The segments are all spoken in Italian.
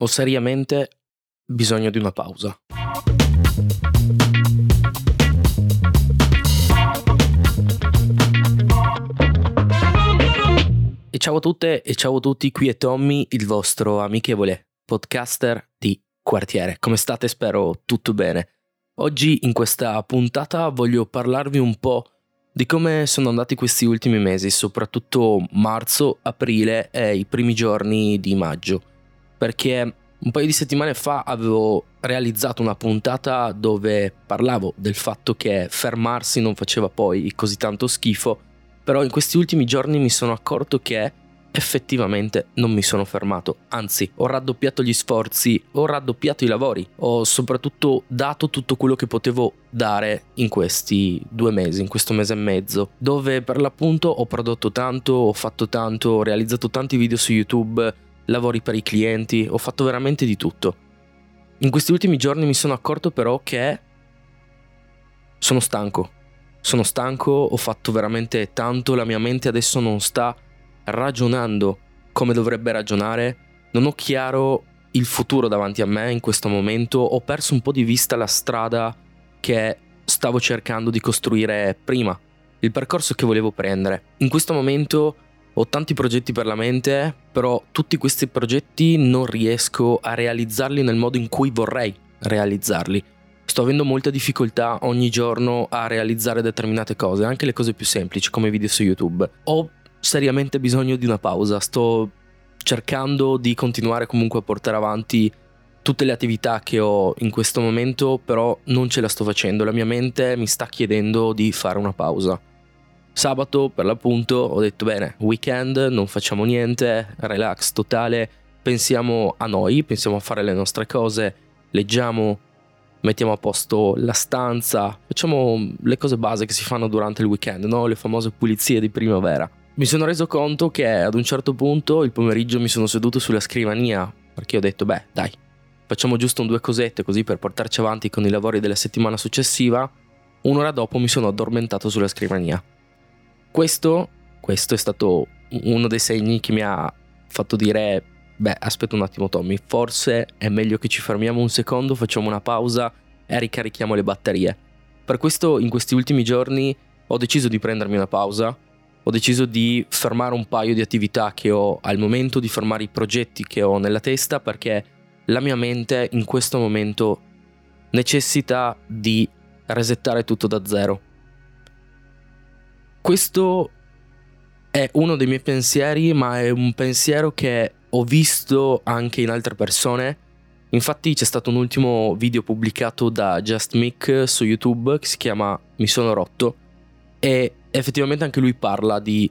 Ho seriamente bisogno di una pausa. E ciao a tutte e ciao a tutti, qui è Tommy, il vostro amichevole podcaster di quartiere. Come state? Spero tutto bene. Oggi in questa puntata voglio parlarvi un po' di come sono andati questi ultimi mesi, soprattutto marzo, aprile e i primi giorni di maggio perché un paio di settimane fa avevo realizzato una puntata dove parlavo del fatto che fermarsi non faceva poi così tanto schifo, però in questi ultimi giorni mi sono accorto che effettivamente non mi sono fermato, anzi ho raddoppiato gli sforzi, ho raddoppiato i lavori, ho soprattutto dato tutto quello che potevo dare in questi due mesi, in questo mese e mezzo, dove per l'appunto ho prodotto tanto, ho fatto tanto, ho realizzato tanti video su YouTube, lavori per i clienti, ho fatto veramente di tutto. In questi ultimi giorni mi sono accorto però che sono stanco. Sono stanco, ho fatto veramente tanto, la mia mente adesso non sta ragionando come dovrebbe ragionare, non ho chiaro il futuro davanti a me in questo momento, ho perso un po' di vista la strada che stavo cercando di costruire prima, il percorso che volevo prendere. In questo momento ho tanti progetti per la mente, però tutti questi progetti non riesco a realizzarli nel modo in cui vorrei realizzarli. Sto avendo molta difficoltà ogni giorno a realizzare determinate cose, anche le cose più semplici come video su YouTube. Ho seriamente bisogno di una pausa, sto cercando di continuare comunque a portare avanti tutte le attività che ho in questo momento, però non ce la sto facendo, la mia mente mi sta chiedendo di fare una pausa. Sabato, per l'appunto, ho detto bene, weekend, non facciamo niente, relax totale, pensiamo a noi, pensiamo a fare le nostre cose, leggiamo, mettiamo a posto la stanza, facciamo le cose base che si fanno durante il weekend, no? le famose pulizie di primavera. Mi sono reso conto che ad un certo punto il pomeriggio mi sono seduto sulla scrivania perché ho detto beh dai, facciamo giusto un due cosette così per portarci avanti con i lavori della settimana successiva. Un'ora dopo mi sono addormentato sulla scrivania. Questo, questo è stato uno dei segni che mi ha fatto dire, beh, aspetta un attimo Tommy, forse è meglio che ci fermiamo un secondo, facciamo una pausa e ricarichiamo le batterie. Per questo in questi ultimi giorni ho deciso di prendermi una pausa, ho deciso di fermare un paio di attività che ho al momento, di fermare i progetti che ho nella testa perché la mia mente in questo momento necessita di resettare tutto da zero. Questo è uno dei miei pensieri, ma è un pensiero che ho visto anche in altre persone. Infatti c'è stato un ultimo video pubblicato da Just Mick su YouTube che si chiama Mi sono rotto e effettivamente anche lui parla di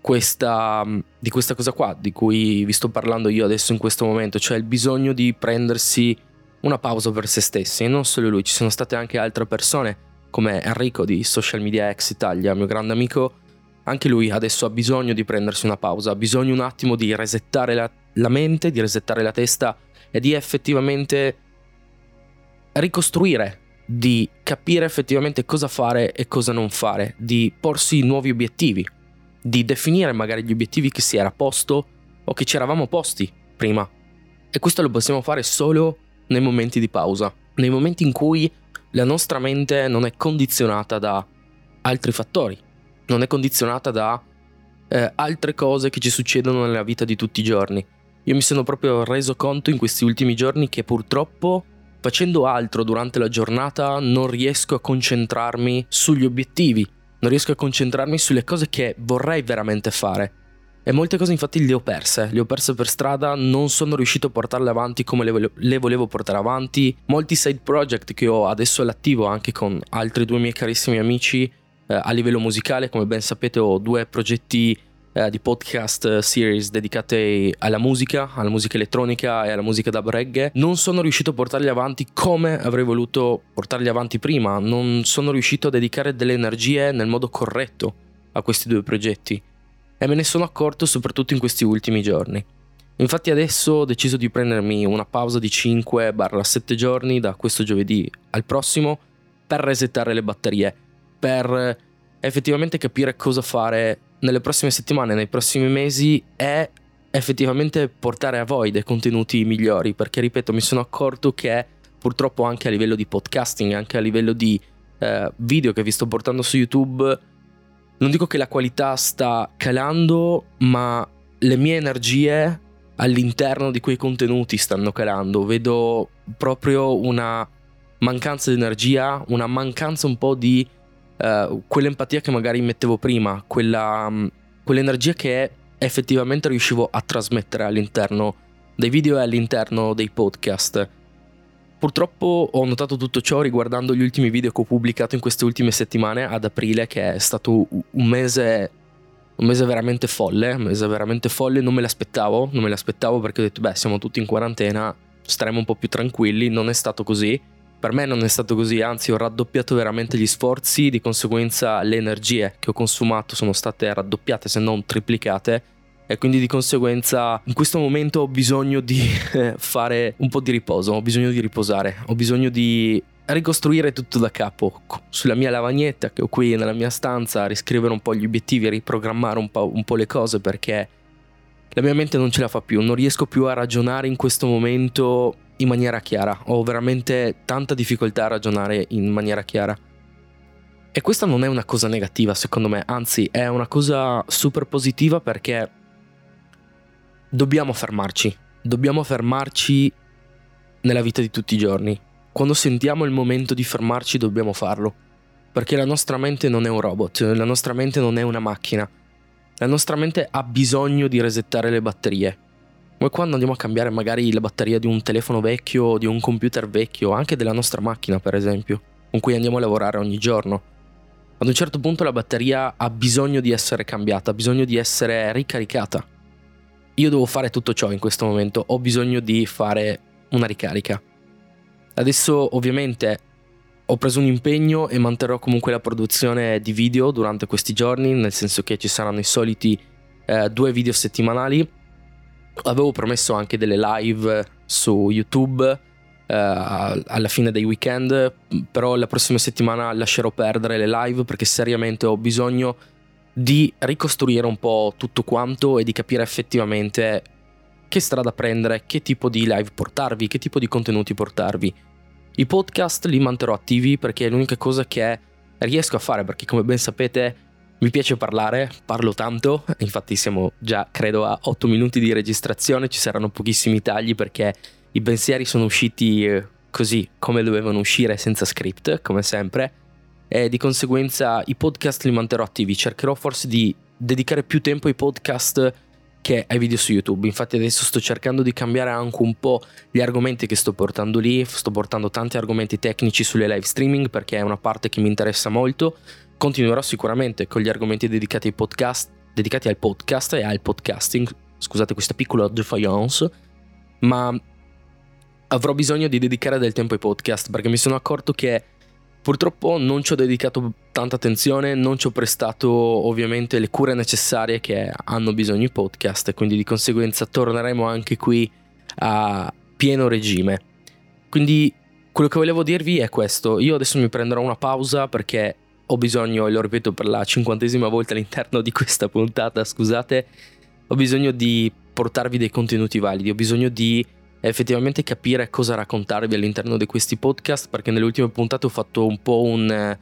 questa, di questa cosa qua di cui vi sto parlando io adesso in questo momento, cioè il bisogno di prendersi una pausa per se stessi. E non solo lui, ci sono state anche altre persone come Enrico di Social Media X Italia, mio grande amico, anche lui adesso ha bisogno di prendersi una pausa, ha bisogno un attimo di resettare la, la mente, di resettare la testa e di effettivamente ricostruire, di capire effettivamente cosa fare e cosa non fare, di porsi nuovi obiettivi, di definire magari gli obiettivi che si era posto o che ci eravamo posti prima. E questo lo possiamo fare solo nei momenti di pausa, nei momenti in cui la nostra mente non è condizionata da altri fattori, non è condizionata da eh, altre cose che ci succedono nella vita di tutti i giorni. Io mi sono proprio reso conto in questi ultimi giorni che purtroppo facendo altro durante la giornata non riesco a concentrarmi sugli obiettivi, non riesco a concentrarmi sulle cose che vorrei veramente fare. E molte cose infatti le ho perse, le ho perse per strada, non sono riuscito a portarle avanti come le, volevo, le volevo portare avanti. Molti side project che ho adesso all'attivo anche con altri due miei carissimi amici eh, a livello musicale, come ben sapete ho due progetti eh, di podcast eh, series dedicate alla musica, alla musica elettronica e alla musica da reggae. Non sono riuscito a portarli avanti come avrei voluto portarli avanti prima, non sono riuscito a dedicare delle energie nel modo corretto a questi due progetti e me ne sono accorto soprattutto in questi ultimi giorni. Infatti adesso ho deciso di prendermi una pausa di 5-7 giorni da questo giovedì al prossimo per resettare le batterie, per effettivamente capire cosa fare nelle prossime settimane, nei prossimi mesi e effettivamente portare a voi dei contenuti migliori, perché ripeto, mi sono accorto che purtroppo anche a livello di podcasting, anche a livello di eh, video che vi sto portando su YouTube, non dico che la qualità sta calando, ma le mie energie all'interno di quei contenuti stanno calando. Vedo proprio una mancanza di energia, una mancanza un po' di uh, quell'empatia che magari mettevo prima, quella, um, quell'energia che effettivamente riuscivo a trasmettere all'interno dei video e all'interno dei podcast. Purtroppo ho notato tutto ciò riguardando gli ultimi video che ho pubblicato in queste ultime settimane ad aprile, che è stato un mese, un mese veramente folle, un mese veramente folle, non me l'aspettavo, non me l'aspettavo perché ho detto beh siamo tutti in quarantena, staremo un po' più tranquilli, non è stato così. Per me non è stato così, anzi ho raddoppiato veramente gli sforzi, di conseguenza le energie che ho consumato sono state raddoppiate se non triplicate e quindi di conseguenza in questo momento ho bisogno di eh, fare un po' di riposo, ho bisogno di riposare, ho bisogno di ricostruire tutto da capo sulla mia lavagnetta che ho qui nella mia stanza, riscrivere un po' gli obiettivi, riprogrammare un po', un po' le cose perché la mia mente non ce la fa più, non riesco più a ragionare in questo momento in maniera chiara, ho veramente tanta difficoltà a ragionare in maniera chiara. E questa non è una cosa negativa secondo me, anzi è una cosa super positiva perché dobbiamo fermarci, dobbiamo fermarci nella vita di tutti i giorni. Quando sentiamo il momento di fermarci dobbiamo farlo, perché la nostra mente non è un robot, la nostra mente non è una macchina. La nostra mente ha bisogno di resettare le batterie. Come quando andiamo a cambiare magari la batteria di un telefono vecchio, di un computer vecchio, anche della nostra macchina per esempio, con cui andiamo a lavorare ogni giorno. Ad un certo punto la batteria ha bisogno di essere cambiata, ha bisogno di essere ricaricata io devo fare tutto ciò in questo momento, ho bisogno di fare una ricarica. Adesso ovviamente ho preso un impegno e manterrò comunque la produzione di video durante questi giorni, nel senso che ci saranno i soliti eh, due video settimanali. Avevo promesso anche delle live su YouTube eh, alla fine dei weekend, però la prossima settimana lascerò perdere le live perché seriamente ho bisogno di ricostruire un po' tutto quanto e di capire effettivamente che strada prendere, che tipo di live portarvi, che tipo di contenuti portarvi. I podcast li manterrò attivi perché è l'unica cosa che riesco a fare perché come ben sapete mi piace parlare, parlo tanto, infatti siamo già credo a 8 minuti di registrazione, ci saranno pochissimi tagli perché i pensieri sono usciti eh, così come dovevano uscire senza script, come sempre e di conseguenza i podcast li manterrò attivi. Cercherò forse di dedicare più tempo ai podcast che ai video su YouTube. Infatti adesso sto cercando di cambiare anche un po' gli argomenti che sto portando lì, sto portando tanti argomenti tecnici sulle live streaming perché è una parte che mi interessa molto. Continuerò sicuramente con gli argomenti dedicati ai podcast, dedicati al podcast e al podcasting. Scusate questa piccola defiance, ma avrò bisogno di dedicare del tempo ai podcast perché mi sono accorto che Purtroppo non ci ho dedicato tanta attenzione, non ci ho prestato ovviamente le cure necessarie che hanno bisogno i podcast quindi di conseguenza torneremo anche qui a pieno regime. Quindi quello che volevo dirvi è questo, io adesso mi prenderò una pausa perché ho bisogno, e lo ripeto per la cinquantesima volta all'interno di questa puntata, scusate, ho bisogno di portarvi dei contenuti validi, ho bisogno di effettivamente capire cosa raccontarvi all'interno di questi podcast perché nelle ultime puntate ho fatto un po' un,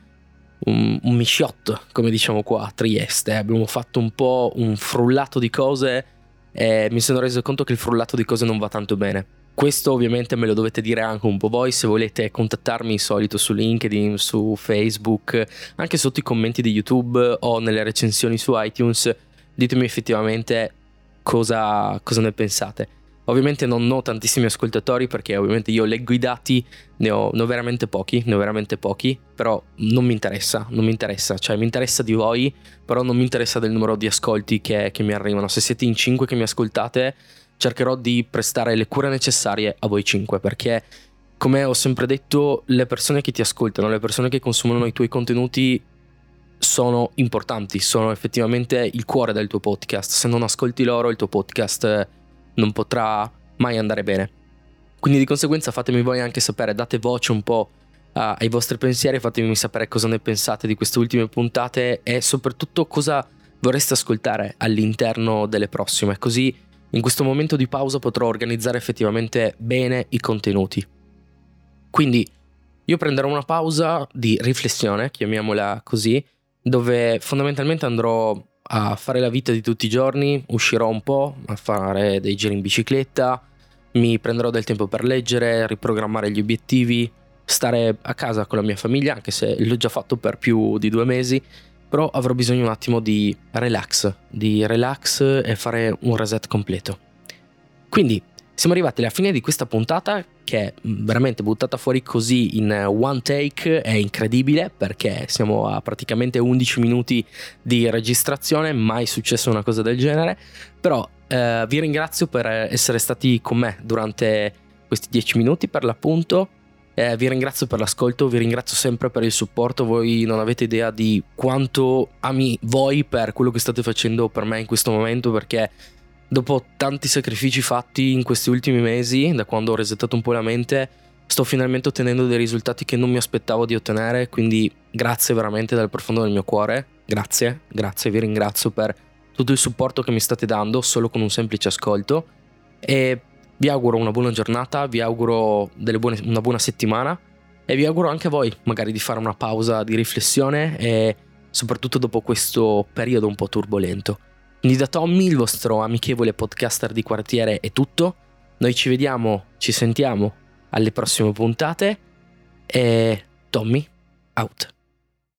un, un misciotto, come diciamo qua a Trieste, abbiamo fatto un po' un frullato di cose e mi sono reso conto che il frullato di cose non va tanto bene. Questo ovviamente me lo dovete dire anche un po' voi se volete contattarmi solito su LinkedIn, su Facebook, anche sotto i commenti di YouTube o nelle recensioni su iTunes, ditemi effettivamente cosa, cosa ne pensate. Ovviamente non ho tantissimi ascoltatori perché ovviamente io leggo i dati, ne ho, ne ho, veramente pochi, ne ho veramente pochi, però non mi interessa, non mi interessa, cioè mi interessa di voi, però non mi interessa del numero di ascolti che, che mi arrivano. Se siete in 5 che mi ascoltate, cercherò di prestare le cure necessarie a voi 5 perché come ho sempre detto, le persone che ti ascoltano, le persone che consumano i tuoi contenuti sono importanti, sono effettivamente il cuore del tuo podcast. Se non ascolti loro, il tuo podcast non potrà mai andare bene. Quindi di conseguenza fatemi voi anche sapere, date voce un po' uh, ai vostri pensieri, fatemi sapere cosa ne pensate di queste ultime puntate e soprattutto cosa vorreste ascoltare all'interno delle prossime, così in questo momento di pausa potrò organizzare effettivamente bene i contenuti. Quindi io prenderò una pausa di riflessione, chiamiamola così, dove fondamentalmente andrò a fare la vita di tutti i giorni, uscirò un po' a fare dei giri in bicicletta, mi prenderò del tempo per leggere, riprogrammare gli obiettivi, stare a casa con la mia famiglia, anche se l'ho già fatto per più di due mesi, però avrò bisogno un attimo di relax, di relax e fare un reset completo. Quindi siamo arrivati alla fine di questa puntata che veramente buttata fuori così in one take è incredibile perché siamo a praticamente 11 minuti di registrazione, mai successo una cosa del genere, però eh, vi ringrazio per essere stati con me durante questi 10 minuti per l'appunto. Eh, vi ringrazio per l'ascolto, vi ringrazio sempre per il supporto, voi non avete idea di quanto ami voi per quello che state facendo per me in questo momento perché dopo tanti sacrifici fatti in questi ultimi mesi, da quando ho resettato un po' la mente, sto finalmente ottenendo dei risultati che non mi aspettavo di ottenere, quindi grazie veramente dal profondo del mio cuore, grazie, grazie, vi ringrazio per tutto il supporto che mi state dando solo con un semplice ascolto e vi auguro una buona giornata, vi auguro buone, una buona settimana e vi auguro anche a voi magari di fare una pausa di riflessione e soprattutto dopo questo periodo un po' turbolento. Quindi da Tommy, il vostro amichevole podcaster di quartiere, è tutto. Noi ci vediamo, ci sentiamo alle prossime puntate e Tommy out.